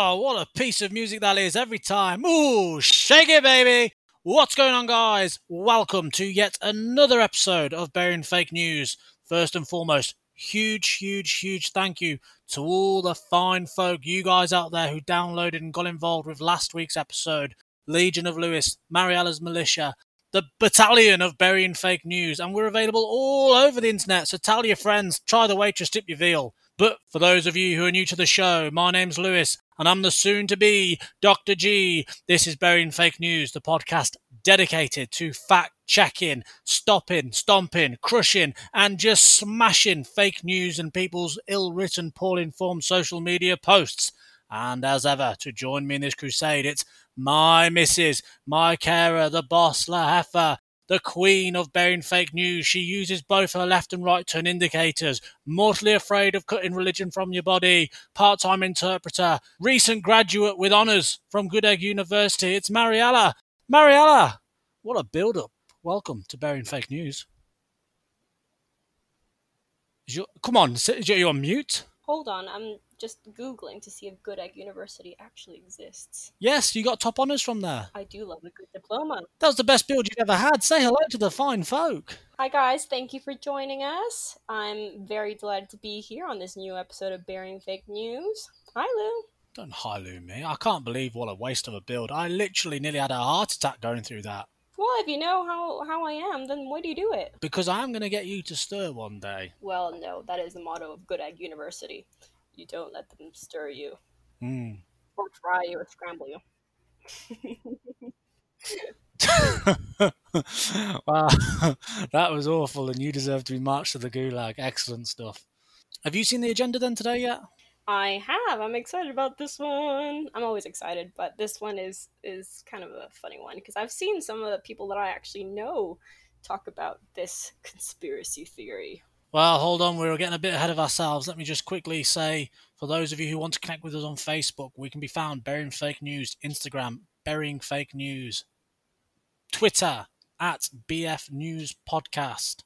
Oh, what a piece of music that is every time. Ooh, shake it, baby. What's going on, guys? Welcome to yet another episode of Burying Fake News. First and foremost, huge, huge, huge thank you to all the fine folk, you guys out there who downloaded and got involved with last week's episode. Legion of Lewis, Mariella's Militia, the battalion of burying fake news, and we're available all over the internet. So tell your friends, try the waitress, tip your veal. But for those of you who are new to the show, my name's Lewis, and I'm the soon to be Dr. G. This is Burying Fake News, the podcast dedicated to fact checking, stopping, stomping, crushing, and just smashing fake news and people's ill written, poorly informed social media posts. And as ever, to join me in this crusade, it's my missus, my carer, the boss, La Heifer, the queen of burying fake news. She uses both her left and right turn indicators, mortally afraid of cutting religion from your body, part time interpreter, recent graduate with honours from Good Egg University. It's Mariella. Mariella, what a build up. Welcome to Burying Fake News. Your, come on, is you on mute? Hold on, I'm just googling to see if Good Egg University actually exists. Yes, you got top honours from there. I do love a good diploma. That was the best build you've ever had. Say hello to the fine folk. Hi guys, thank you for joining us. I'm very delighted to be here on this new episode of Burying Fake News. Hi Lou. Don't hi Lou me. I can't believe what a waste of a build. I literally nearly had a heart attack going through that. Well, if you know how, how I am, then why do you do it? Because I'm going to get you to stir one day. Well, no, that is the motto of Good Egg University. You don't let them stir you. Mm. Or fry you or scramble you. wow, that was awful, and you deserve to be marched to the gulag. Excellent stuff. Have you seen the agenda then today yet? I have. I'm excited about this one. I'm always excited, but this one is is kind of a funny one because I've seen some of the people that I actually know talk about this conspiracy theory. Well, hold on, we're getting a bit ahead of ourselves. Let me just quickly say for those of you who want to connect with us on Facebook, we can be found Burying Fake News, Instagram, Burying Fake News, Twitter at BF News Podcast.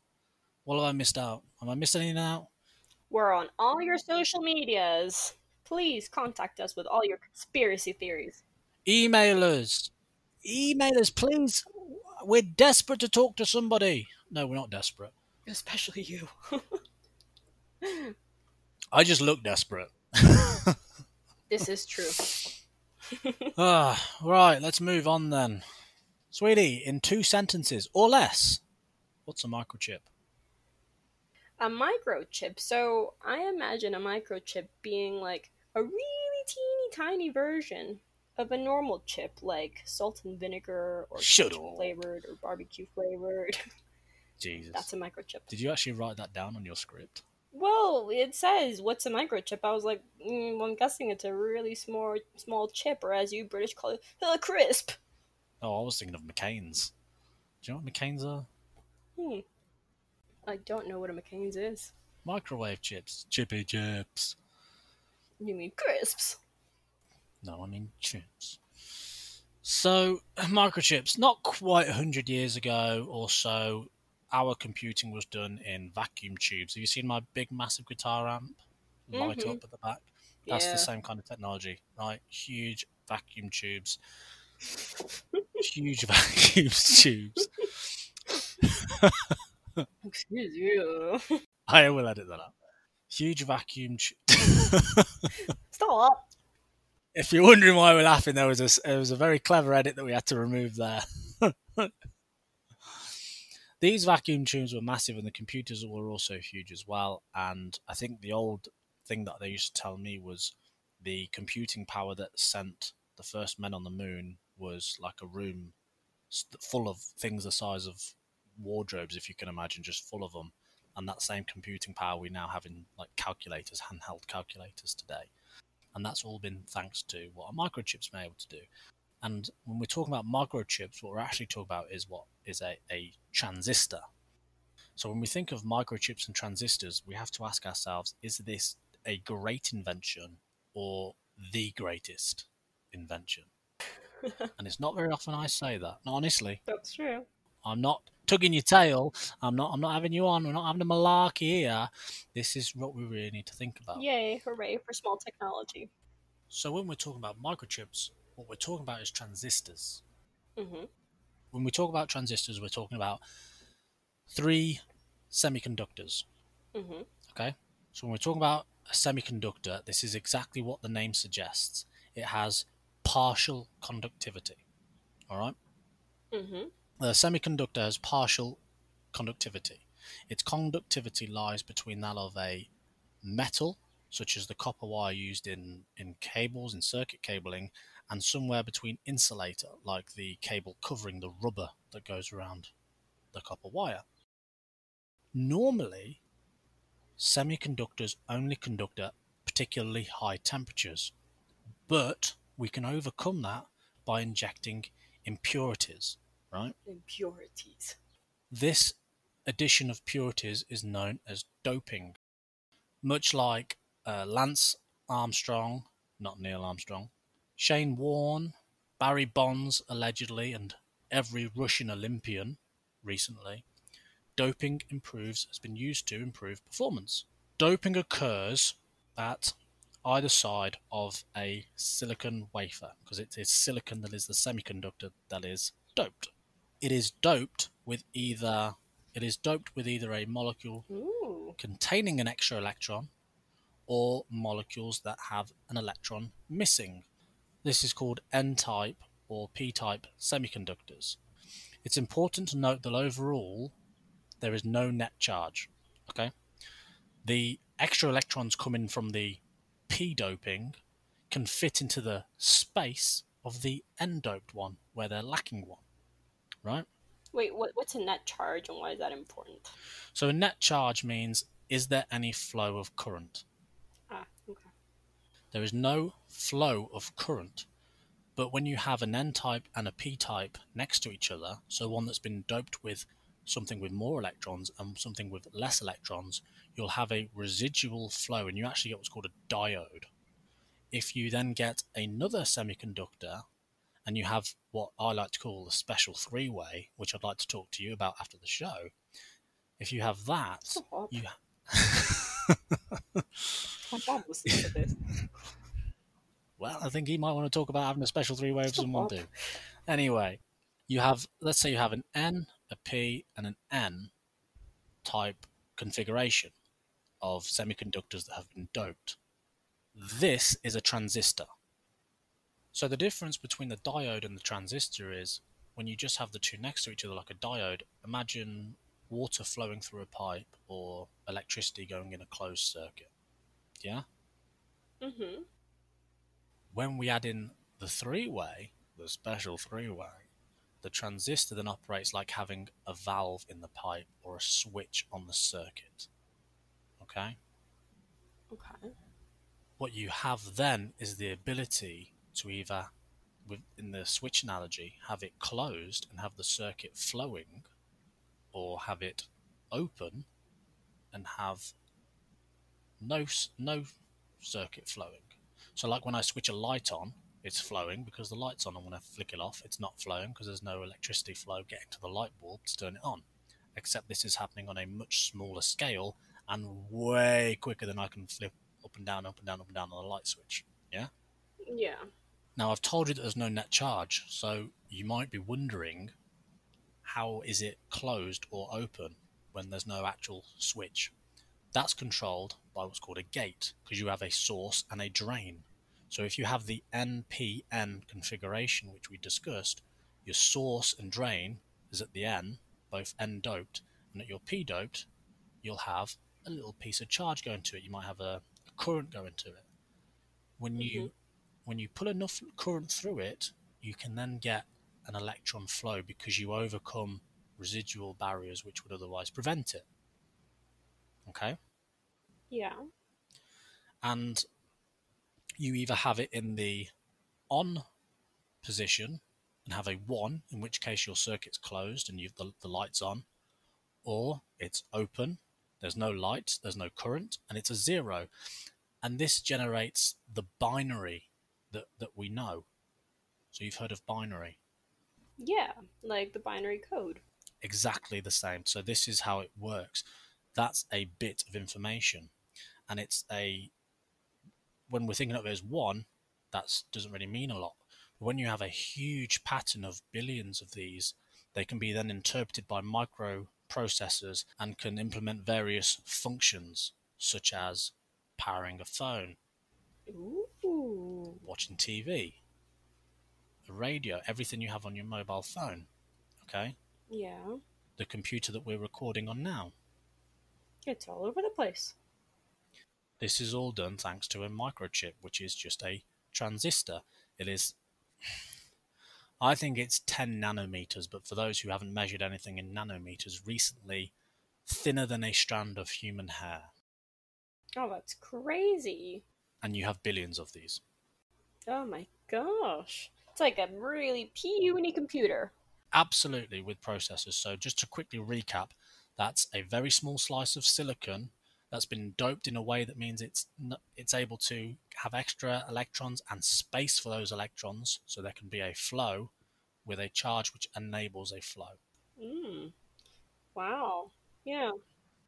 What have I missed out? Am I missing anything out? We're on all your social medias. Please contact us with all your conspiracy theories. Email us. Email us, please. We're desperate to talk to somebody. No, we're not desperate. Especially you. I just look desperate. this is true. ah, right, let's move on then. Sweetie, in two sentences or less, what's a microchip? a microchip. So I imagine a microchip being like a really teeny tiny version of a normal chip, like salt and vinegar or flavored or barbecue flavored. Jesus. That's a microchip. Did you actually write that down on your script? Well, it says what's a microchip. I was like, mm, well, I'm guessing it's a really small small chip, or as you British call it, a crisp. Oh, I was thinking of McCain's. Do you know what McCain's are? Hmm. I don't know what a McCain's is. Microwave chips. Chippy chips. You mean crisps? No, I mean chips. So, microchips, not quite 100 years ago or so, our computing was done in vacuum tubes. Have you seen my big, massive guitar amp light mm-hmm. up at the back? That's yeah. the same kind of technology, right? Huge vacuum tubes. Huge vacuum tubes. Excuse you. I will edit that up. Huge vacuum. Ch- Stop. If you're wondering why we're laughing, there was a there was a very clever edit that we had to remove there. These vacuum tubes were massive, and the computers were also huge as well. And I think the old thing that they used to tell me was the computing power that sent the first men on the moon was like a room full of things the size of wardrobes, if you can imagine, just full of them. And that same computing power we now have in like calculators, handheld calculators today. And that's all been thanks to what a microchip's been able to do. And when we're talking about microchips, what we're actually talking about is what is a, a transistor. So when we think of microchips and transistors, we have to ask ourselves, is this a great invention or the greatest invention? and it's not very often I say that. No, honestly. That's true. I'm not tugging your tail. I'm not. I'm not having you on. We're not having a malarkey here. This is what we really need to think about. Yay! Hooray for small technology. So when we're talking about microchips, what we're talking about is transistors. Mhm. When we talk about transistors, we're talking about three semiconductors. Mhm. Okay? So when we're talking about a semiconductor, this is exactly what the name suggests. It has partial conductivity. All right? Mhm. The semiconductor has partial conductivity. Its conductivity lies between that of a metal, such as the copper wire used in, in cables, in circuit cabling, and somewhere between insulator, like the cable covering the rubber that goes around the copper wire. Normally, semiconductors only conduct at particularly high temperatures, but we can overcome that by injecting impurities, right? Impurities. This addition of purities is known as doping. Much like uh, Lance Armstrong, not Neil Armstrong, Shane Warne, Barry Bonds allegedly, and every Russian Olympian recently, doping improves has been used to improve performance. Doping occurs at either side of a silicon wafer because it is silicon that is the semiconductor that is doped. It is doped with either it is doped with either a molecule Ooh. containing an extra electron or molecules that have an electron missing. This is called N type or P type semiconductors. It's important to note that overall there is no net charge. Okay? The extra electrons coming from the P doping can fit into the space of the N doped one where they're lacking one. Right? Wait, what, what's a net charge and why is that important? So a net charge means is there any flow of current? There is no flow of current. But when you have an N type and a P type next to each other, so one that's been doped with something with more electrons and something with less electrons, you'll have a residual flow and you actually get what's called a diode. If you then get another semiconductor and you have what I like to call the special three way, which I'd like to talk to you about after the show, if you have that, you My mom listens to this. Well, I think he might want to talk about having a special three way Stop. someone too. Anyway, you have, let's say you have an N, a P, and an N type configuration of semiconductors that have been doped. This is a transistor. So the difference between the diode and the transistor is when you just have the two next to each other like a diode, imagine water flowing through a pipe or electricity going in a closed circuit. Yeah? Mm-hmm. when we add in the three way, the special three way, the transistor then operates like having a valve in the pipe or a switch on the circuit. Okay? Okay. What you have then is the ability to either, in the switch analogy, have it closed and have the circuit flowing, or have it open and have no no circuit flowing. So, like when I switch a light on, it's flowing because the light's on, and when I flick it off, it's not flowing because there's no electricity flow getting to the light bulb to turn it on. Except this is happening on a much smaller scale and way quicker than I can flip up and down, up and down, up and down on the light switch. Yeah. Yeah. Now, I've told you that there's no net charge, so you might be wondering how is it closed or open when there's no actual switch? That's controlled by what's called a gate because you have a source and a drain. So if you have the NPN configuration, which we discussed, your source and drain is at the N, both N doped, and at your P doped, you'll have a little piece of charge going to it. You might have a, a current going to it. When you mm-hmm. when you put enough current through it, you can then get an electron flow because you overcome residual barriers which would otherwise prevent it. Okay? Yeah. And you either have it in the on position and have a 1, in which case your circuit's closed and you've the, the light's on, or it's open, there's no light, there's no current, and it's a 0. And this generates the binary that, that we know. So you've heard of binary. Yeah. Like the binary code. exactly the same. So this is how it works. That's a bit of information, and it's a when we're thinking of it as one, that doesn't really mean a lot. But when you have a huge pattern of billions of these, they can be then interpreted by microprocessors and can implement various functions, such as powering a phone, Ooh. watching TV, a radio, everything you have on your mobile phone. Okay? Yeah. The computer that we're recording on now. It's all over the place. This is all done thanks to a microchip, which is just a transistor. It is, I think it's 10 nanometers, but for those who haven't measured anything in nanometers recently, thinner than a strand of human hair. Oh, that's crazy. And you have billions of these. Oh my gosh. It's like a really puny computer. Absolutely, with processors. So, just to quickly recap, that's a very small slice of silicon that's been doped in a way that means it's n- it's able to have extra electrons and space for those electrons, so there can be a flow with a charge which enables a flow. Mm. Wow. Yeah.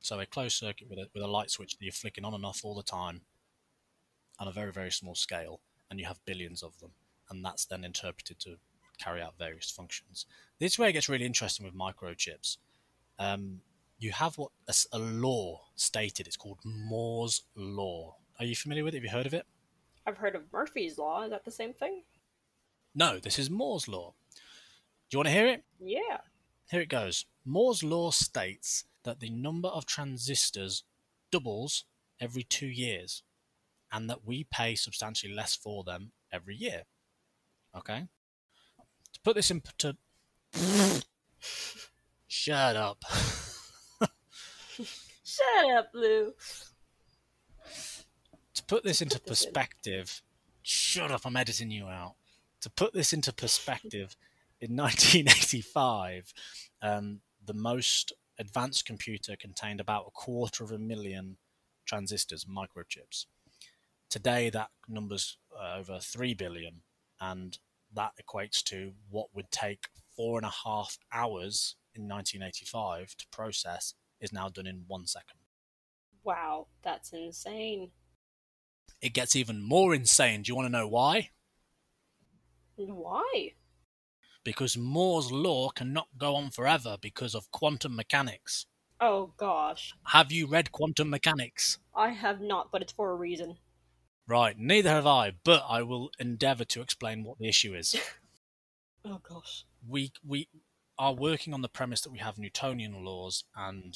So a closed circuit with a, with a light switch that you're flicking on and off all the time on a very very small scale, and you have billions of them, and that's then interpreted to carry out various functions. This is where it gets really interesting with microchips. Um, you have what a law stated. It's called Moore's law. Are you familiar with it? Have you heard of it? I've heard of Murphy's Law. Is that the same thing? No, this is Moore's law. Do you want to hear it? Yeah. Here it goes. Moore's law states that the number of transistors doubles every two years, and that we pay substantially less for them every year. Okay. To put this in to shut up. Shut up, Lou. to put this into Put this in. perspective, shut up, I'm editing you out. To put this into perspective, in 1985, um, the most advanced computer contained about a quarter of a million transistors, microchips. Today, that number's uh, over 3 billion, and that equates to what would take four and a half hours in 1985 to process is now done in one second. Wow, that's insane. It gets even more insane. Do you want to know why? Why? Because Moore's law cannot go on forever because of quantum mechanics. Oh gosh. Have you read quantum mechanics? I have not, but it's for a reason. Right, neither have I, but I will endeavour to explain what the issue is. Oh gosh. we we are working on the premise that we have Newtonian laws, and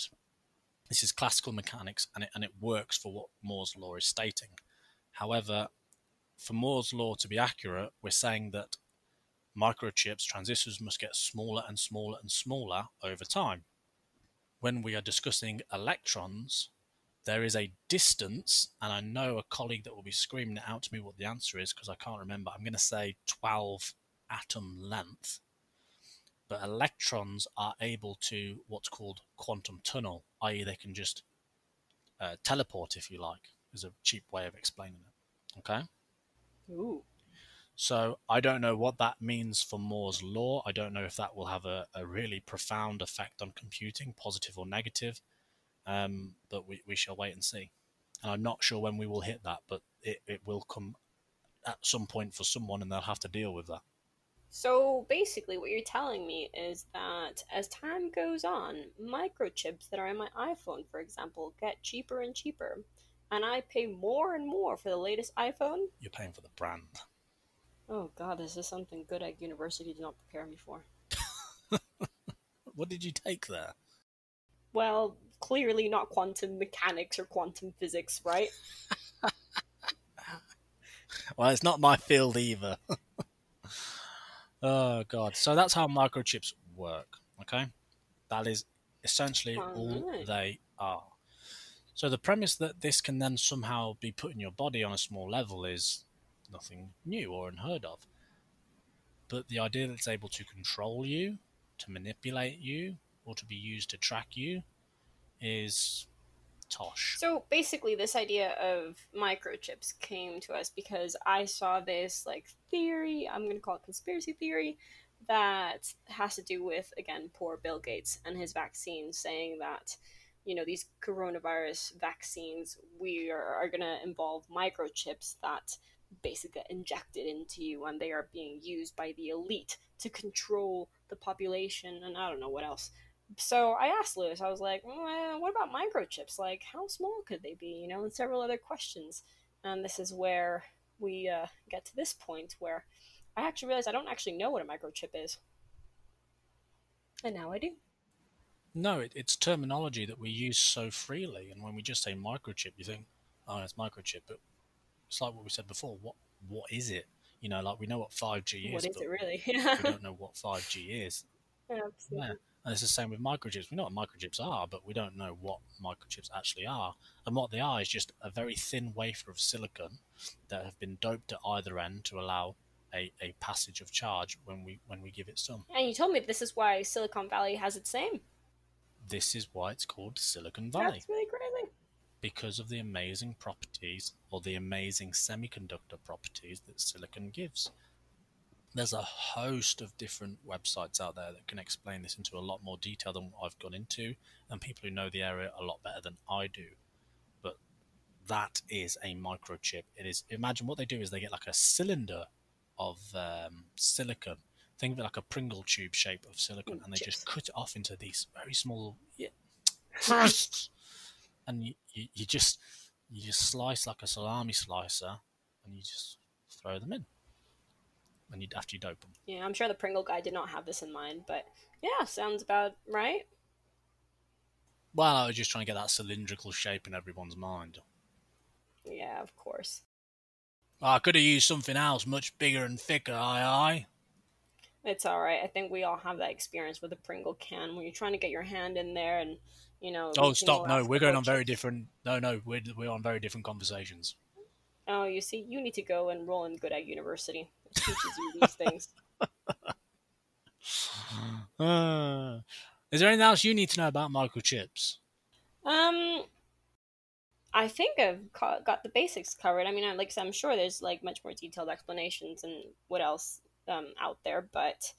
this is classical mechanics, and it and it works for what Moore's law is stating. However, for Moore's law to be accurate, we're saying that microchips, transistors, must get smaller and smaller and smaller over time. When we are discussing electrons, there is a distance, and I know a colleague that will be screaming out to me what the answer is because I can't remember. I'm going to say 12 atom length but electrons are able to what's called quantum tunnel, i.e., they can just uh, teleport, if you like, is a cheap way of explaining it. Okay? Ooh. So I don't know what that means for Moore's law. I don't know if that will have a, a really profound effect on computing, positive or negative. Um, but we, we shall wait and see. And I'm not sure when we will hit that, but it, it will come at some point for someone and they'll have to deal with that. So basically, what you're telling me is that as time goes on, microchips that are in my iPhone, for example, get cheaper and cheaper. And I pay more and more for the latest iPhone. You're paying for the brand. Oh god, this is something good at university did not prepare me for. What did you take there? Well, clearly not quantum mechanics or quantum physics, right? Well, it's not my field either. oh god. So that's how microchips work. Okay, that is essentially all they are. So the premise that this can then somehow be put in your body on a small level is nothing new or unheard of. But the idea that it's able to control you, to manipulate you, or to be used to track you is tosh. So basically, this idea of microchips came to us because I saw this like theory. I'm going to call it conspiracy theory that has to do with again poor Bill Gates and his vaccines, saying that you know these coronavirus vaccines we are, are going to involve microchips that basically get injected into you and they are being used by the elite to control the population and I don't know what else. So I asked Lewis, I was like, well, what about microchips? Like, how small could they be? You know, and several other questions. And this is where we uh, get to this point where I actually realized I don't actually know what a microchip is. And now I do. No, it, it's terminology that we use so freely, and when we just say microchip, you think, oh, it's microchip. But it's like what we said before. What what is it? You know, like we know what five G is. What is but it really? we don't know what five G is. Absolutely. Yeah. And it's the same with microchips. We know what microchips are, but we don't know what microchips actually are. And what they are is just a very thin wafer of silicon that have been doped at either end to allow a, a passage of charge when we when we give it some. And you told me this is why Silicon Valley has its name. This is why it's called Silicon Valley. That's really crazy. because of the amazing properties or the amazing semiconductor properties that silicon gives. There's a host of different websites out there that can explain this into a lot more detail than what I've gone into, and people who know the area a lot better than I do. But that is a microchip. It is. Imagine what they do is they get like a cylinder of um, silicon. Think of it like a Pringle tube shape of silicon, and they just cut it off into these very small yeah, and you, you, you just you just slice like a salami slicer and you just throw them in and you after you dope them Yeah, I'm sure the Pringle guy did not have this in mind, but yeah, sounds about right. well i was just trying to get that cylindrical shape in everyone's mind Yeah, of course. i could have used something else much bigger and thicker aye aye It's all right. I think we all have that experience with a Pringle can when you're trying to get your hand in there and you know. oh stop no we're going on very different no no we're, we're on very different conversations Oh, you see, you need to go and roll in Good Egg University. Teaches you these things. Uh, is there anything else you need to know about microchips Um, I think I've ca- got the basics covered. I mean, I- like I'm sure there's like much more detailed explanations and what else um, out there, but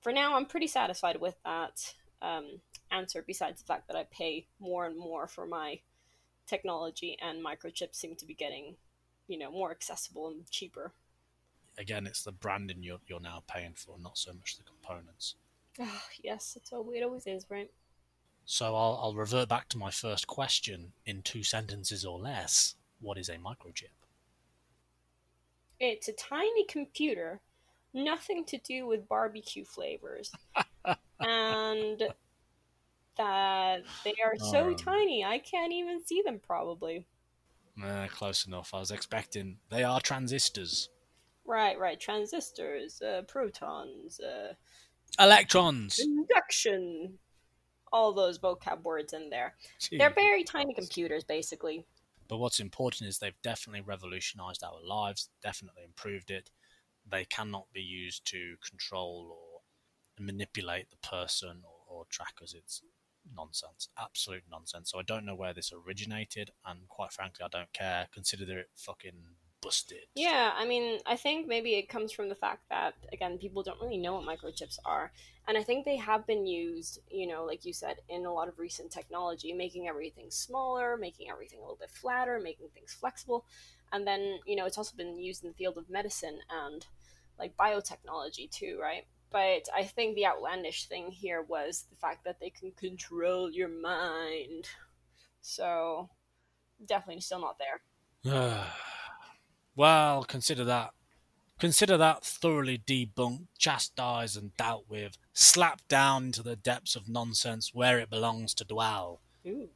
for now, I'm pretty satisfied with that um, answer. Besides the fact that I pay more and more for my technology, and microchips seem to be getting, you know, more accessible and cheaper. Again it's the branding you're, you're now paying for not so much the components Ah, yes, it's all it always is, right? So I'll, I'll revert back to my first question in two sentences or less. What is a microchip? It's a tiny computer, nothing to do with barbecue flavors. and that they are so Oh. tiny, I can't even see them probably. Eh, close enough. I was expecting. They are transistors. Right, right. Transistors, uh, protons, uh, Electrons. induction, all those vocab words in there. They're very tiny computers, basically. But what's important is they've definitely revolutionized our lives, definitely improved it. They cannot be used to control or manipulate the person or, or track us. It's nonsense, absolute nonsense. So I don't know where this originated, and quite frankly, I don't care. Consider it fucking busted. Yeah, I mean, I think maybe it comes from the fact that, again, people don't really know what microchips are. And I think they have been used, you know, like you said, in a lot of recent technology, making everything smaller, making everything a little bit flatter, making things flexible. And then, you know, it's also been used in the field of medicine and like biotechnology too, right? But I think the outlandish thing here was the fact that they can control your mind. So, definitely still not there. well, consider that. Consider that thoroughly debunked, chastised, and dealt with, slapped down into the depths of nonsense where it belongs to dwell. Ooh.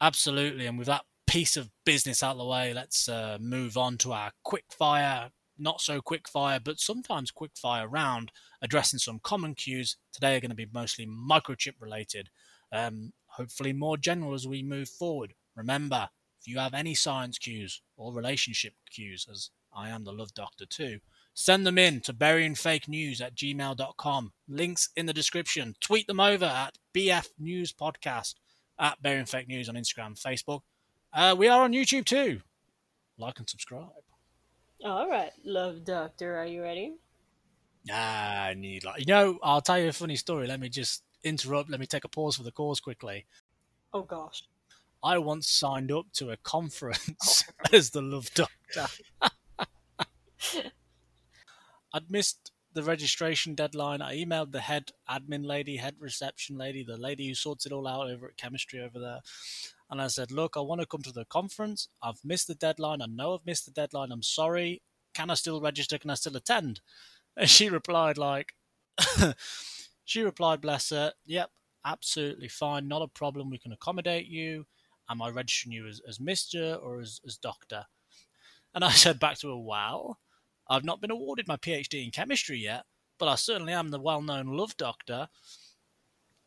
Absolutely. And with that piece of business out of the way, let's uh, move on to our quick fire, not so quick fire, but sometimes quick fire round, addressing some common cues. Today are going to be mostly microchip related, um, hopefully more general as we move forward. Remember, if you have any science cues or relationship cues, as I am the love doctor too, send them in to buryingfakenews at gmail.com. Links in the description. Tweet them over at BF News Podcast at Burying Fake News on Instagram, Facebook. Uh, we are on YouTube too. Like and subscribe. All right, love doctor, are you ready? Ah, I need like you know. I'll tell you a funny story. Let me just interrupt. Let me take a pause for the cause quickly. Oh gosh. I once signed up to a conference as the love doctor. I'd missed the registration deadline. I emailed the head admin lady, head reception lady, the lady who sorts it all out over at chemistry over there. And I said, Look, I want to come to the conference. I've missed the deadline. I know I've missed the deadline. I'm sorry. Can I still register? Can I still attend? And she replied, like, she replied, bless her, yep, absolutely fine. Not a problem. We can accommodate you. Am I registering you as, as Mr. or as, as Doctor? And I said back to her, Well, I've not been awarded my PhD in chemistry yet, but I certainly am the well known love doctor.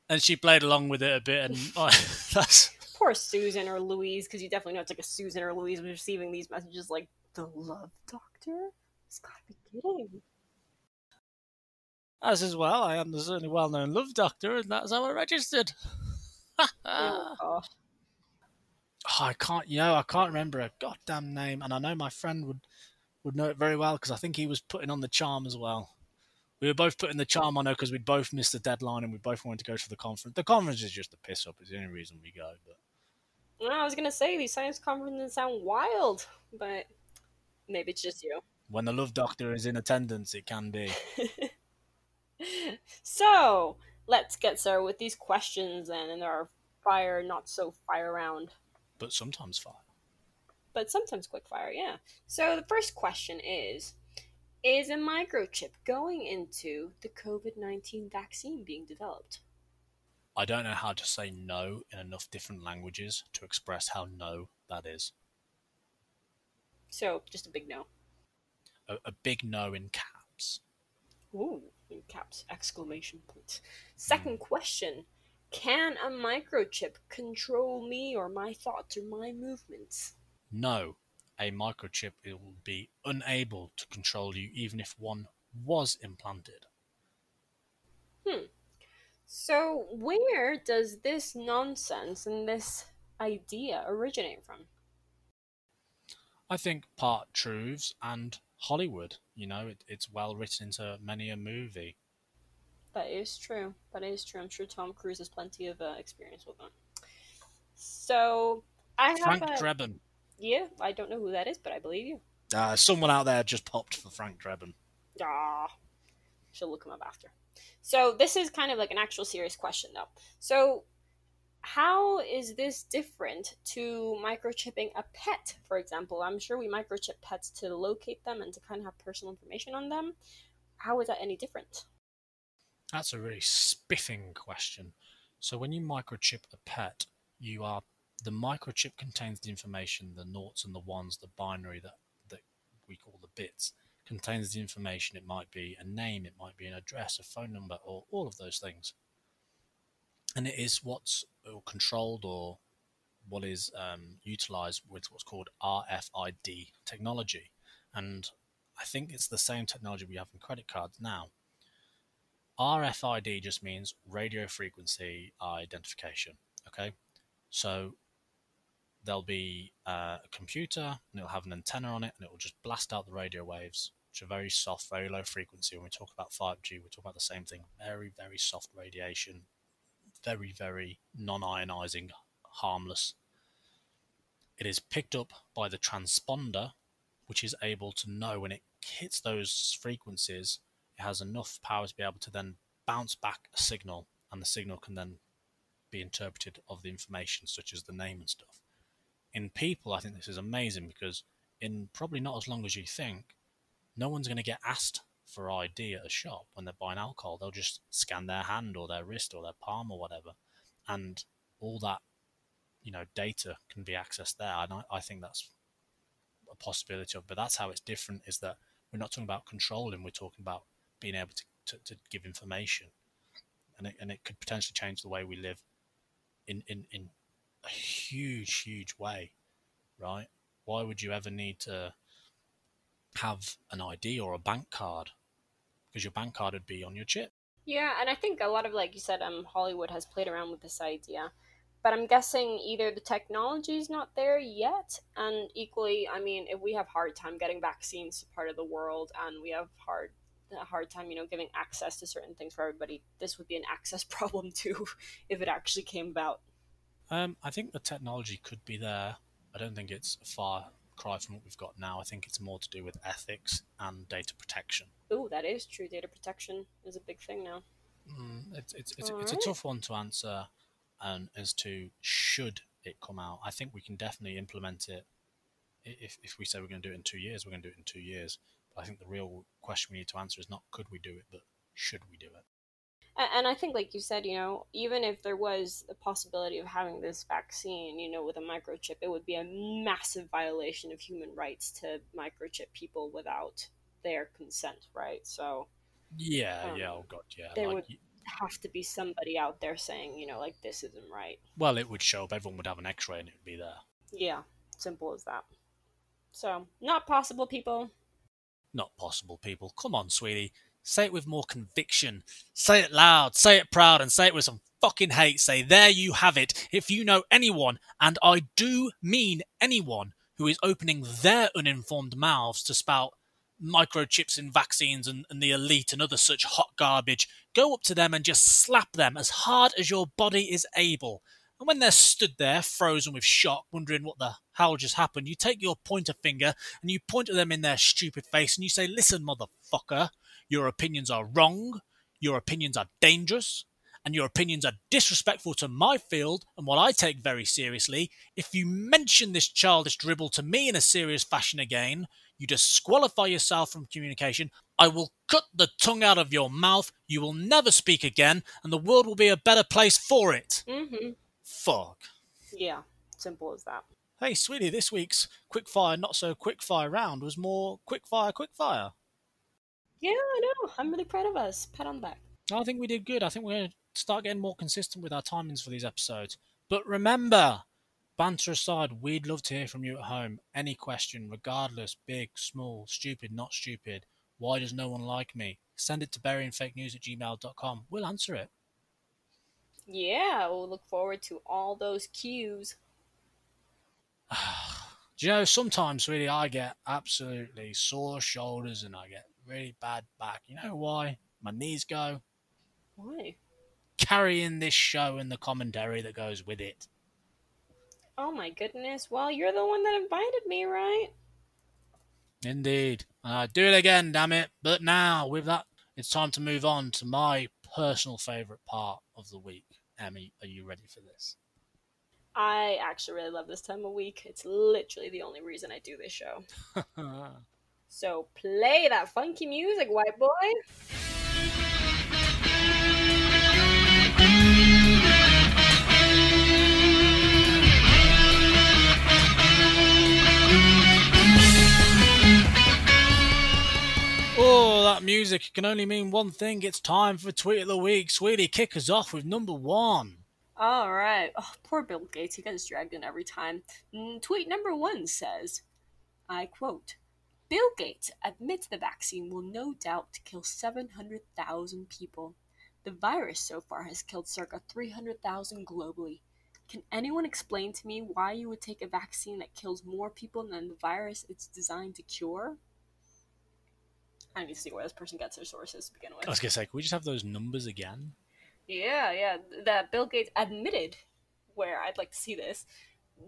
And she played along with it a bit, and that's. Poor Susan or Louise, because you definitely know it's like a Susan or Louise receiving these messages like, the love doctor? It's gotta be kidding. As as well, I am the certainly well known love doctor, and that's how I registered. oh. Oh, I can't, you know, I can't remember a goddamn name, and I know my friend would would know it very well because I think he was putting on the charm as well. We were both putting the charm on her because we'd both missed the deadline and we both wanted to go to the conference. The conference is just a piss up. It's the only reason we go. But well, I was gonna say these science conferences sound wild, but maybe it's just you. When the love doctor is in attendance, it can be. so let's get started with these questions then, and there are fire, not so fire round. But sometimes fire but sometimes quick fire, yeah. So the first question is Is a microchip going into the COVID 19 vaccine being developed? I don't know how to say no in enough different languages to express how no that is. So, just a big no. A, a big no in caps. Ooh, in caps, exclamation point. Second mm. question Can a microchip control me or my thoughts or my movements? No, a microchip will be unable to control you even if one was implanted. Hmm. So, where does this nonsense and this idea originate from? I think part truths and Hollywood. You know, it, it's well written into many a movie. That is true. That is true. I'm sure Tom Cruise has plenty of uh, experience with them. So, I have Frank a... Drebin. Yeah, I don't know who that is, but I believe you. Uh, someone out there just popped for Frank Drebin. Ah, she'll look him up after. So this is kind of like an actual serious question, though. So, how is this different to microchipping a pet, for example? I'm sure we microchip pets to locate them and to kind of have personal information on them. How is that any different? That's a really spiffing question. So, when you microchip a pet, you are the microchip contains the information, the noughts and the ones, the binary that, that we call the bits, contains the information. It might be a name, it might be an address, a phone number, or all of those things. And it is what's controlled or what is um, utilized with what's called RFID technology. And I think it's the same technology we have in credit cards now. RFID just means radio frequency identification. Okay, so there'll be uh, a computer and it'll have an antenna on it and it will just blast out the radio waves, which are very soft, very low frequency. When we talk about 5G, we talk about the same thing very, very soft radiation, very, very non ionizing, harmless. It is picked up by the transponder, which is able to know when it hits those frequencies, it has enough power to be able to then bounce back a signal, and the signal can then be interpreted of the information, such as the name and stuff in people, I think this is amazing because in probably not as long as you think, no one's going to get asked for ID at a shop when they're buying alcohol. They'll just scan their hand or their wrist or their palm or whatever, and all that you know data can be accessed there. And I, I think that's a possibility of. But that's how it's different. Is that we're not talking about controlling. We're talking about being able to, to, to give information, and it, and it could potentially change the way we live in, in, in a huge, huge way, right? Why would you ever need to have an ID or a bank card? Because your bank card would be on your chip. Yeah, and I think a lot of, like you said, um, Hollywood has played around with this idea. But I'm guessing either the technology is not there yet, and equally, I mean, if we have hard time getting vaccines to part of the world, and we have hard a hard time, you know, giving access to certain things for everybody, this would be an access problem too, if it actually came about. Um, I think the technology could be there. I don't think it's a far cry from what we've got now. I think it's more to do with ethics and data protection. Oh, that is true. Data protection is a big thing now. Mm, it's it's it's, it's a tough one to answer, and as to should it come out, I think we can definitely implement it. If if we say we're going to do it in two years, we're going to do it in two years. I think the real question we need to answer is not could we do it, but should we do it? And I think, like you said, you know, even if there was the possibility of having this vaccine, you know, with a microchip, it would be a massive violation of human rights to microchip people without their consent, right? So Yeah, Um, yeah, oh god, yeah. there Like, would- have to be somebody out there saying, you know, like this isn't right. well, it would show up. Everyone would have an X-ray, and it would be there. Yeah, simple as that. So not possible, people. Not possible, people. Come on, sweetie. Say it with more conviction. Say it loud. Say it proud, and say it with some fucking hate. Say, there you have it. If you know anyone, and I do mean anyone, who is opening their uninformed mouths to spout microchips in vaccines and, and the elite and other such hot garbage, go up to them and just slap them as hard as your body is able. And when they're stood there, frozen with shock, wondering what the hell just happened, you take your pointer finger and you point at them in their stupid face and you say, Listen, motherfucker, your opinions are wrong, your opinions are dangerous, and your opinions are disrespectful to my field and what I take very seriously. If you mention this childish dribble to me in a serious fashion again, you disqualify yourself from communication. I will cut the tongue out of your mouth. You will never speak again, and the world will be a better place for it. Mm-hmm. Fuck. Yeah, simple as that. Hey, sweetie, this week's quickfire, not so quickfire round was more quickfire, quickfire. Yeah, I know. I'm really proud of us. Pat on the back. I think we did good. I think we're going to start getting more consistent with our timings for these episodes. But remember, banter aside, we'd love to hear from you at home. Any question, regardless, big, small, stupid, not stupid. Why does no one like me? Send it to buryingfakenews at gmail.com. We'll answer it. Yeah, we'll look forward to all those cues. Do you know, sometimes, really, I get absolutely sore shoulders and I get really bad back. You know why? My knees go. Why? Carrying this show and the commentary that goes with it. Oh my goodness. Well, you're the one that invited me, right? Indeed. I'd do it again, damn it. But now, with that, it's time to move on to my personal favourite part of the week. Emmy, are you ready for this? I actually really love this time of week. It's literally the only reason I do this show. So play that funky music, white boy. Oh, that music can only mean one thing. It's time for Tweet of the Week. Sweetie, kick us off with number one. All right. Oh, poor Bill Gates. He gets dragged in every time. Mm, Tweet number one says, I quote, Bill Gates admits the vaccine will no doubt kill 700,000 people. The virus so far has killed circa 300,000 globally. Can anyone explain to me why you would take a vaccine that kills more people than the virus it's designed to cure? I need to see where this person gets their sources to begin with. I was to say, can we just have those numbers again? Yeah, yeah. That Bill Gates admitted, where I'd like to see this,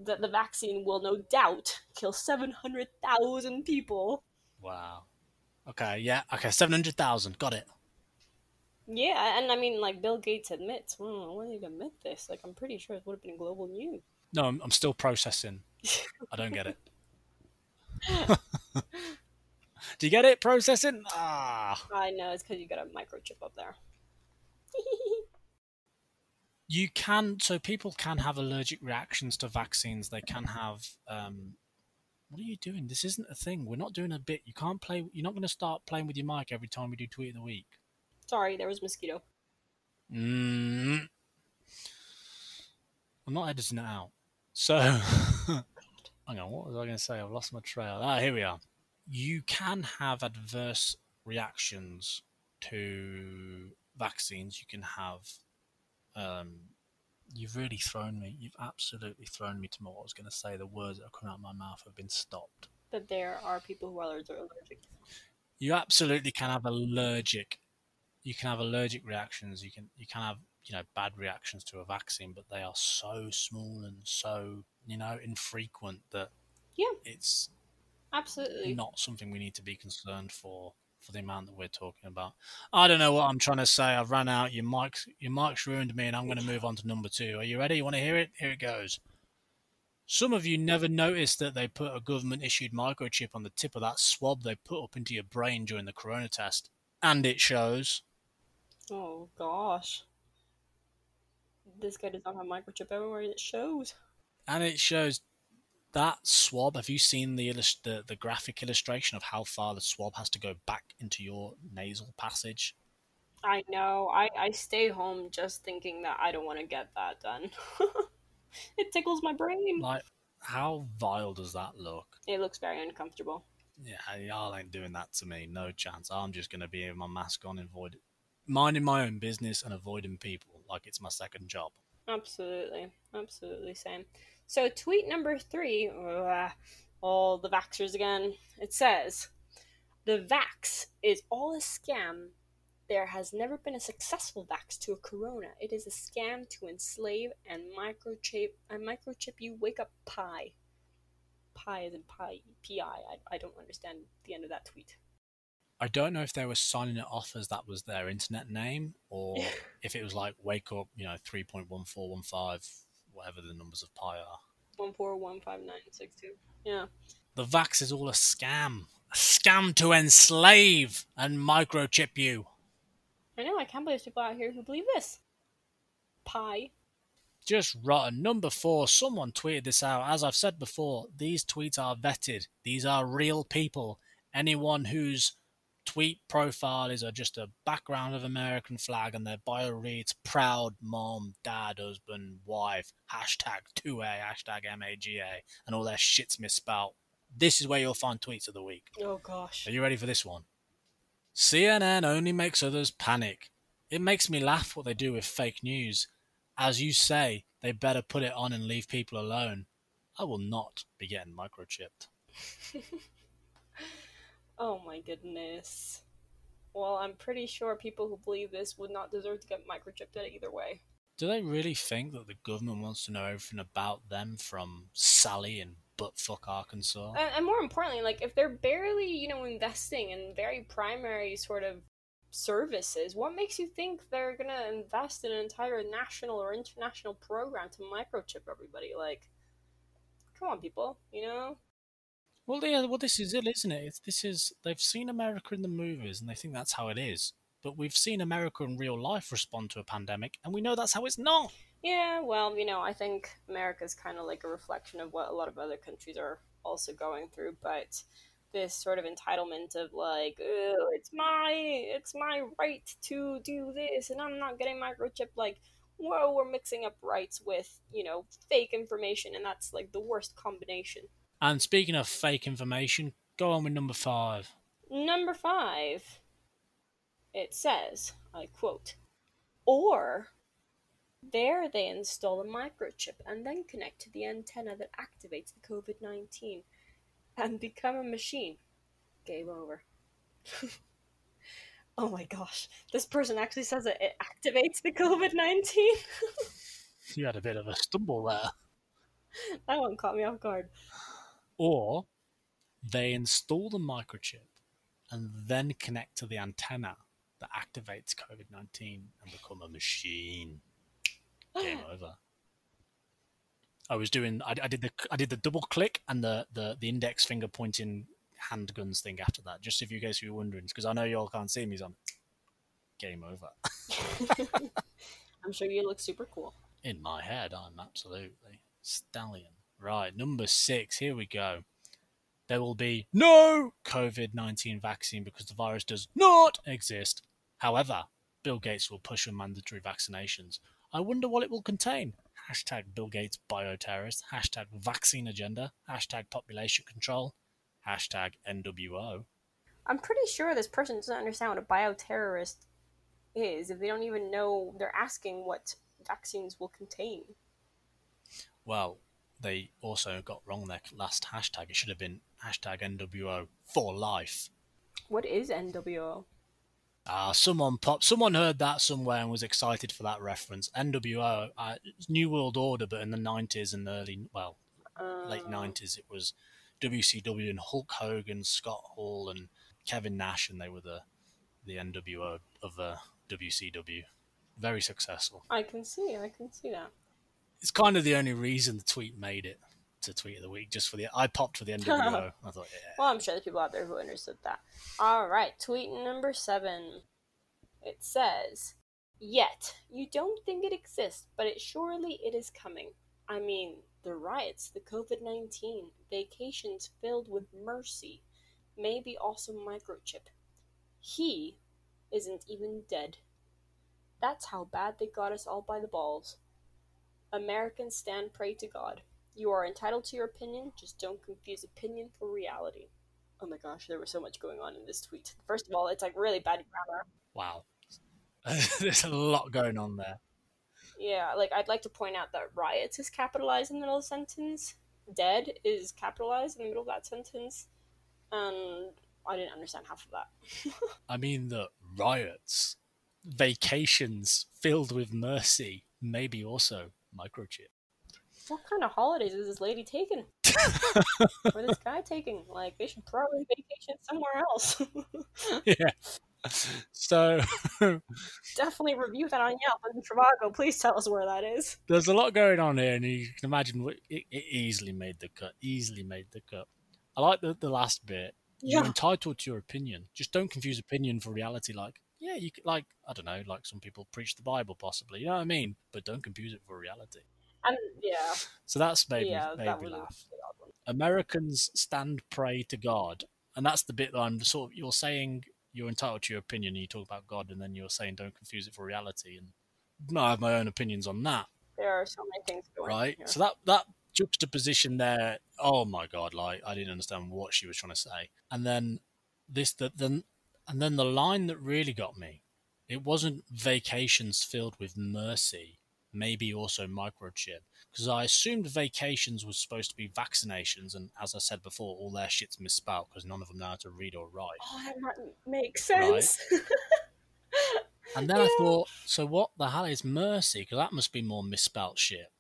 that the vaccine will no doubt kill 700,000 people. Wow. Okay, yeah. Okay, 700,000. Got it. Yeah, and I mean, like, Bill Gates admits, hmm, when did he admit this? Like, I'm pretty sure it would have been global news. No, I'm, I'm still processing. I don't get it. Do you get it? Processing? Ah. I know, it's because you got a microchip up there. you can so people can have allergic reactions to vaccines they can have um what are you doing this isn't a thing we're not doing a bit you can't play you're not going to start playing with your mic every time we do tweet of the week Sorry, there was mosquito. mm. i'm not editing it out so hang on what was i going to say i've lost my trail ah here we are you can have adverse reactions to vaccines you can have um, you've really thrown me. You've absolutely thrown me to what I was going to say. The words that are coming out of my mouth have been stopped. That there are people who are allergic. You absolutely can have allergic. You can have allergic reactions. You can you can have you know bad reactions to a vaccine, but they are so small and so you know infrequent that Yeah. it's Absolutely. not something we need to be concerned for for the amount that we're talking about. I don't know what I'm trying to say. I've run out. Your mic's your mic's ruined me, and I'm going to move on to number two. Are you ready? You want to hear it? Here it goes. Some of you never noticed that they put a government issued microchip on the tip of that swab they put up into your brain during the corona test. And it shows. Oh gosh. This guy does not have a microchip everywhere. It shows. And it shows that swab. Have you seen the, illust- the the graphic illustration of how far the swab has to go back into your nasal passage? I know. I, I stay home just thinking that I don't want to get that done. it tickles my brain. Like, how vile does that look? It looks very uncomfortable. Yeah, y'all ain't doing that to me. No chance. I'm just gonna be with my mask on, and avoid minding my own business and avoiding people like it's my second job. Absolutely. Absolutely same. So, tweet number three, ugh, all the vaxers again, it says, The vax is all a scam. There has never been a successful vax to a corona. It is a scam to enslave and microchip and microchip you wake up pie. Pie is in pie, PI. I, I don't understand the end of that tweet. I don't know if they were signing it off as that was their internet name or if it was like wake up, you know, 3.1415 whatever the numbers of pi are. One four one five nine six two. Yeah. The vax is all a scam, a scam to enslave and microchip you. I know. I can't believe there's people out here who believe this. Pi. just rotten. Number four, someone tweeted this out. As I've said before, these tweets are vetted. These are real people. Anyone whose tweet profile is a, just a background of American flag and their bio reads proud mom, dad, husband, wife, hashtag 2A, hashtag MAGA, and all their shit's misspelled. This is where you'll find tweets of the week. Oh gosh. Are you ready for this one? CNN only makes others panic. It makes me laugh what they do with fake news. As you say, they better put it on and leave people alone. I will not be getting microchipped. oh my goodness. Well, I'm pretty sure people who believe this would not deserve to get microchipped either way. Do they really think that the government wants to know everything about them from Sally in buttfuck Arkansas? And, and more importantly, like if they're barely, you know, investing in very primary sort of services, what makes you think they're gonna invest in an entire national or international program to microchip everybody? Like, come on, people, you know? Well, yeah, well, this is it, isn't it? It's, this is they've seen America in the movies and they think that's how it is. But we've seen America in real life respond to a pandemic, and we know that's how it's not. Yeah, well, you know, I think America's kind of like a reflection of what a lot of other countries are also going through, but this sort of entitlement of like, it's my it's my right to do this, and I'm not getting microchipped. Like, whoa, we're mixing up rights with you know fake information, and that's like the worst combination. And speaking of fake information, go on with number five. Number five, it says, I quote, or there they install a microchip and then connect to the antenna that activates the COVID 19 and become a machine. Game over. oh my gosh, this person actually says that it activates the COVID 19. You had a bit of a stumble there. that one caught me off guard. Or they install the microchip and then connect to the antenna that activates COVID 19 and become a machine. Ah. Game over. I was doing. I, I did the. I did the double click and the, the the index finger pointing handguns thing after that. Just if you guys were wondering, because I know you all can't see me. So I'm game over. I'm sure you look super cool. In my head, I'm absolutely stallion. Right, number six. Here we go. There will be no COVID 19 vaccine because the virus does not exist. However, Bill Gates will push for mandatory vaccinations. I wonder what it will contain. Hashtag Bill Gates bioterrorist. Hashtag vaccine agenda. Hashtag population control. Hashtag NWO. I'm pretty sure this person doesn't understand what a bioterrorist is if they don't even know they're asking what vaccines will contain. Well, they also got wrong their last hashtag. It should have been hashtag NWO for life. What is NWO? Ah, someone popped. Someone heard that somewhere and was excited for that reference. NWO, uh, New World Order, but in the nineties and early, well, Uh, late nineties, it was WCW and Hulk Hogan, Scott Hall, and Kevin Nash, and they were the the NWO of uh, WCW. Very successful. I can see, I can see that. It's kind of the only reason the tweet made it to tweet of the week, just for the. I popped for the NWO. I thought, yeah. Well, I'm sure there's people out there who understood that. All right, tweet number seven. It says, "Yet you don't think it exists, but it surely it is coming. I mean, the riots, the COVID nineteen, vacations filled with mercy, maybe also microchip. He isn't even dead. That's how bad they got us all by the balls. Americans stand pray to God." You are entitled to your opinion, just don't confuse opinion for reality. Oh my gosh, there was so much going on in this tweet. First of all, it's like really bad grammar. Wow. There's a lot going on there. Yeah, like I'd like to point out that riots is capitalized in the middle of the sentence, dead is capitalized in the middle of that sentence, and I didn't understand half of that. I mean, the riots, vacations filled with mercy, maybe also microchip what kind of holidays is this lady taking? or this guy taking? Like, they should probably vacation somewhere else. yeah. So definitely review that on Yelp and Trivago. Please tell us where that is. There's a lot going on here, and you can imagine it, it easily made the cut. Easily made the cut. I like the, the last bit. You're entitled to your opinion. Just don't confuse opinion for reality. Like, yeah, you could, like I don't know, like some people preach the Bible, possibly. You know what I mean? But don't confuse it for reality. And yeah. So that's made yeah, me, made that me laugh. Americans stand prey to God, and that's the bit that I'm sort of. You're saying you're entitled to your opinion. And you talk about God, and then you're saying don't confuse it for reality. And no, I have my own opinions on that. There are so many things going right. So that that juxtaposition there. Oh my God! Like I didn't understand what she was trying to say, and then this the then and then the line that really got me. It wasn't vacations filled with mercy maybe also microchip. Because I assumed vacations was supposed to be vaccinations, and as I said before, all their shit's misspelled because none of them know how to read or write. Oh, that might make sense. Right? and then yeah. I thought, so what the hell is mercy? Because that must be more misspelled shit.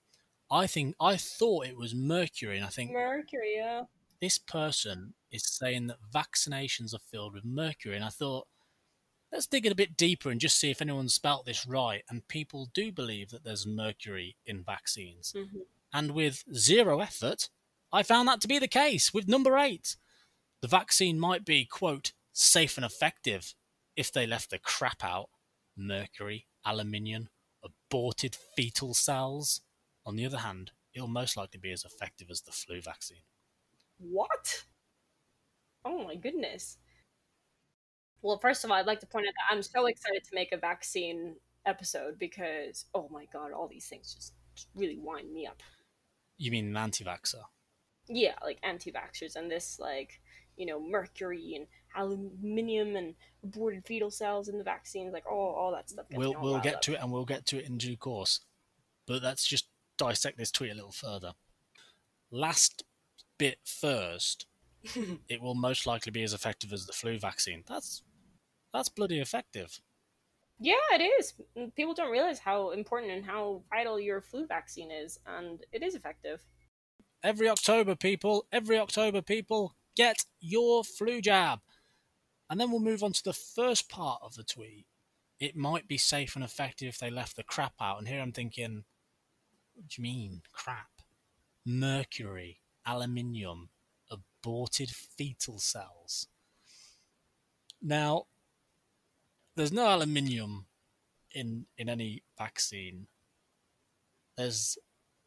I think I thought it was mercury, and I think mercury. Yeah. This person is saying that vaccinations are filled with mercury, and I thought let's dig it a bit deeper and just see if anyone's spelt this right. And people do believe that there's mercury in vaccines. Mm-hmm. And with zero effort, I found that to be the case with number eight. The vaccine might be, quote, safe and effective if they left the crap out mercury, aluminium, aborted fetal cells. On the other hand, it'll most likely be as effective as the flu vaccine. What? Oh my goodness. Well, first of all, I'd like to point out that I'm so excited to make a vaccine episode because, oh my god, all these things just, really wind me up. You mean an anti-vaxxer? Yeah, like anti-vaxxers and this, like, you know, mercury and aluminium and aborted fetal cells in the vaccines, like all, all that stuff. We'll we'll get up. to it and we'll get to it in due course. But let's just dissect this tweet a little further. Last bit first, it will most likely be as effective as the flu vaccine. That's that's bloody effective. Yeah, it is. Mm, people don't realize how important and how vital your flu vaccine is, and it is effective. Every October, people, every October, people, get your flu jab. And then we'll move on to the first part of the tweet. It might be safe and effective if they left the crap out. And here I'm thinking, what do you mean, crap? Mercury, aluminium, aborted fetal cells. Now, there's no aluminium in in any vaccine. There's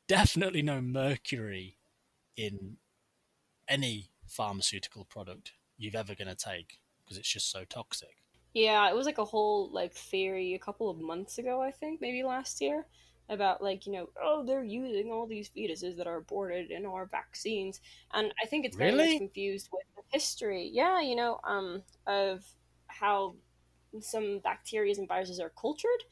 definitely no mercury in any pharmaceutical product you've ever going to take because it's just so toxic. Yeah, it was like a whole like theory a couple of months ago, I think, maybe last year, about like you know oh they're using all these fetuses that are aborted in our vaccines. And i think it's very really? much confused with the history. Yeah you know um of how some bacteria and viruses are cultured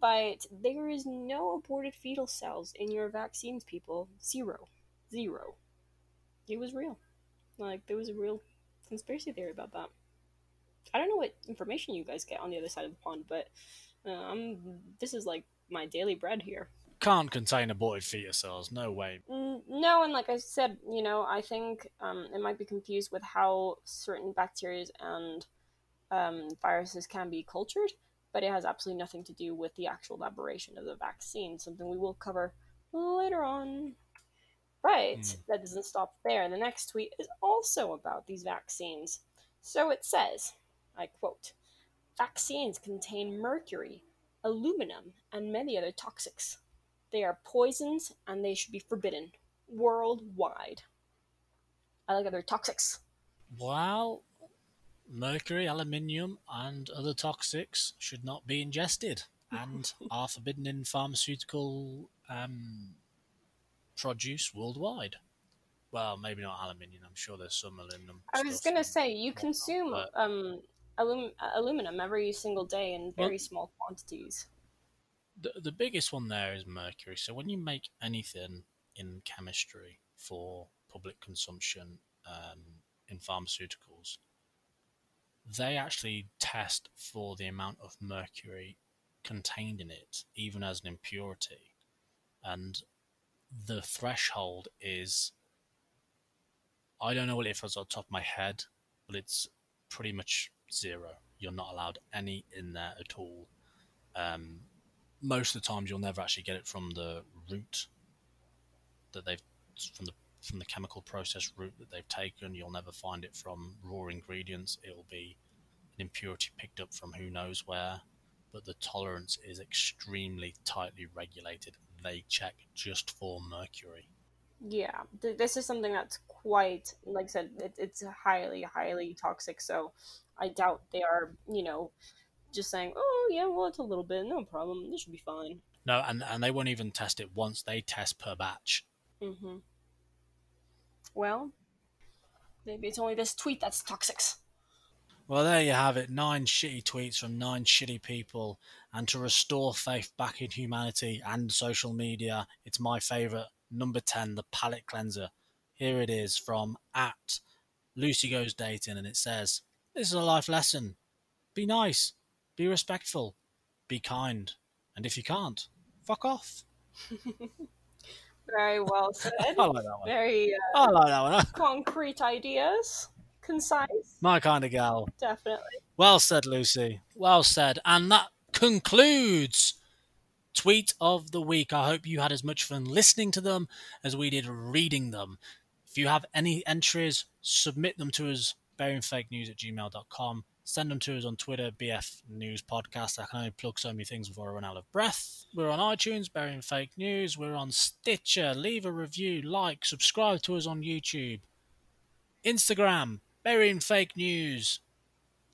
but there is no aborted fetal cells in your vaccines people. Zero. Zero. It was real. Like there was a real conspiracy theory about that. I don't know what information you guys get on the other side of the pond but uh, I'm, this is like my daily bread here. can't contain aborted fetus cells. No way. No, and like I said, you know, I think um, it might be confused with how certain bacteria and um, viruses can be cultured, but it has absolutely nothing to do with the actual elaboration of the vaccine, something we will cover later on. Right, mm. that doesn't stop there. The next tweet is also about these vaccines. So it says, I quote, vaccines contain mercury, aluminum, and many other toxics. They are poisons and they should be forbidden worldwide. I like other toxics. Well, mercury, aluminium, and other toxics should not be ingested and are forbidden in pharmaceutical um, produce worldwide. Well, maybe not aluminium. I'm sure there's some aluminum. I was going to say you consume but... um, alum- aluminum every single day in very well, small quantities. The the biggest one there is mercury. So when you make anything in chemistry for public consumption um, in pharmaceuticals, they actually test for the amount of mercury contained in it, even as an impurity. And the threshold is I don't know what it is off the top of my head, but it's pretty much zero. You're not allowed any in there at all. Um, most of the times, you'll never actually get it from the route that they've from the from the chemical process route that they've taken. You'll never find it from raw ingredients. It'll be an impurity picked up from who knows where, but the tolerance is extremely tightly regulated. They check just for mercury. Yeah, this is something that's quite, like I said, it, it's highly, highly toxic. So I doubt they are, you know, just saying, oh, yeah, well, it's a little bit, no problem. This should be fine. No, and, and they won't even test it once. They test per batch. Mm-hmm. Well, maybe it's only this tweet that's toxic. Well, there you have it. Nine shitty tweets from nine shitty people. And to restore faith back in humanity and social media, it's my favourite. Number 10, the palate cleanser. Here it is from at Lucy Goes Dating, and it says, This is a life lesson. Be nice, be respectful, be kind, and if you can't, fuck off. Very well said. I like that one. Very uh, I like that one. concrete ideas, concise. My kind of gal. Definitely. Well said, Lucy. Well said. And that concludes tweet of the week. I hope you had as much fun listening to them as we did reading them. If you have any entries, submit them to us, buryingfakenews at gmail.com. Send them to us on Twitter, BF News Podcast. I can only plug so many things before I run out of breath. We're on iTunes, Burying Fake News. We're on Stitcher. Leave a review, like, subscribe to us on YouTube. Instagram, Burying Fake News.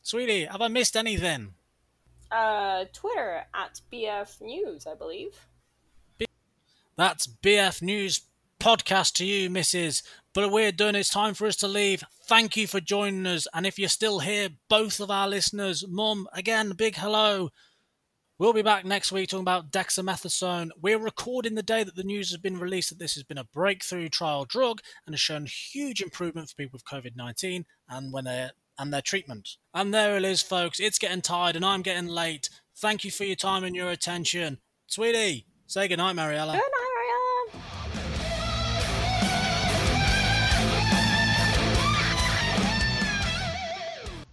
Sweetie, have I missed anything? Uh, Twitter at BF News, I believe. That's BF News podcast to you, Mrs. But we're done. It's time for us to leave. Thank you for joining us. And if you're still here, both of our listeners, Mum, again, big hello. We'll be back next week talking about dexamethasone. We're recording the day that the news has been released that this has been a breakthrough trial drug and has shown huge improvement for people with COVID 19 and when they're and their treatment. And there it is, folks. It's getting tired and I'm getting late. Thank you for your time and your attention. Sweetie, say goodnight, Mariella. Good